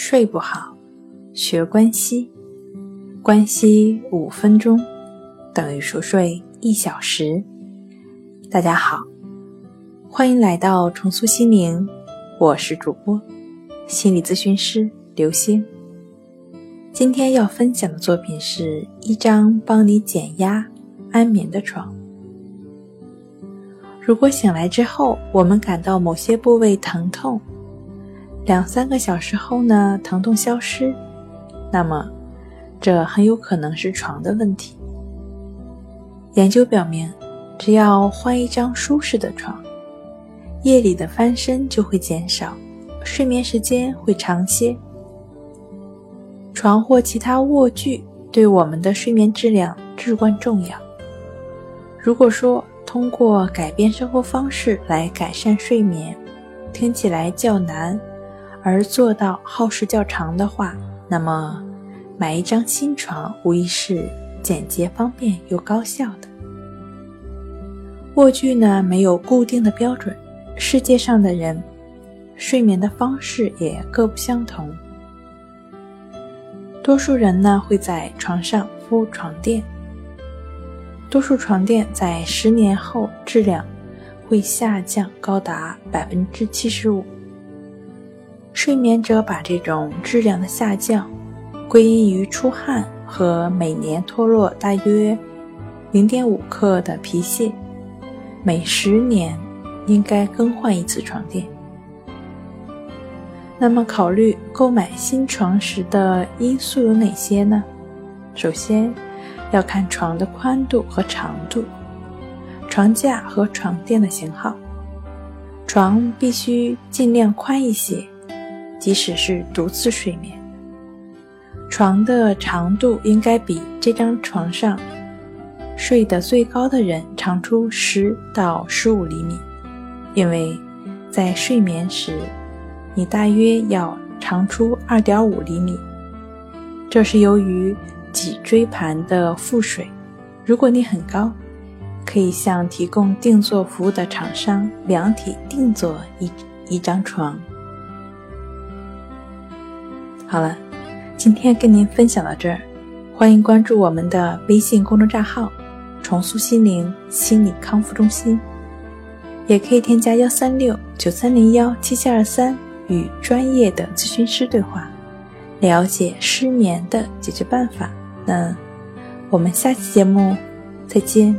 睡不好，学关西，关西五分钟等于熟睡一小时。大家好，欢迎来到重塑心灵，我是主播心理咨询师刘星。今天要分享的作品是一张帮你减压安眠的床。如果醒来之后，我们感到某些部位疼痛，两三个小时后呢，疼痛消失，那么这很有可能是床的问题。研究表明，只要换一张舒适的床，夜里的翻身就会减少，睡眠时间会长些。床或其他卧具对我们的睡眠质量至关重要。如果说通过改变生活方式来改善睡眠，听起来较难。而做到耗时较长的话，那么买一张新床无疑是简洁方便又高效的。卧具呢没有固定的标准，世界上的人睡眠的方式也各不相同。多数人呢会在床上敷床垫，多数床垫在十年后质量会下降高达百分之七十五。睡眠者把这种质量的下降归因于出汗和每年脱落大约零点五克的皮屑，每十年应该更换一次床垫。那么，考虑购买新床时的因素有哪些呢？首先，要看床的宽度和长度，床架和床垫的型号，床必须尽量宽一些。即使是独自睡眠，床的长度应该比这张床上睡得最高的人长出十到十五厘米，因为在睡眠时，你大约要长出二点五厘米，这是由于脊椎盘的腹水。如果你很高，可以向提供定做服务的厂商量体定做一一张床。好了，今天跟您分享到这儿，欢迎关注我们的微信公众账号“重塑心灵心理康复中心”，也可以添加幺三六九三零幺七七二三与专业的咨询师对话，了解失眠的解决办法。那我们下期节目再见。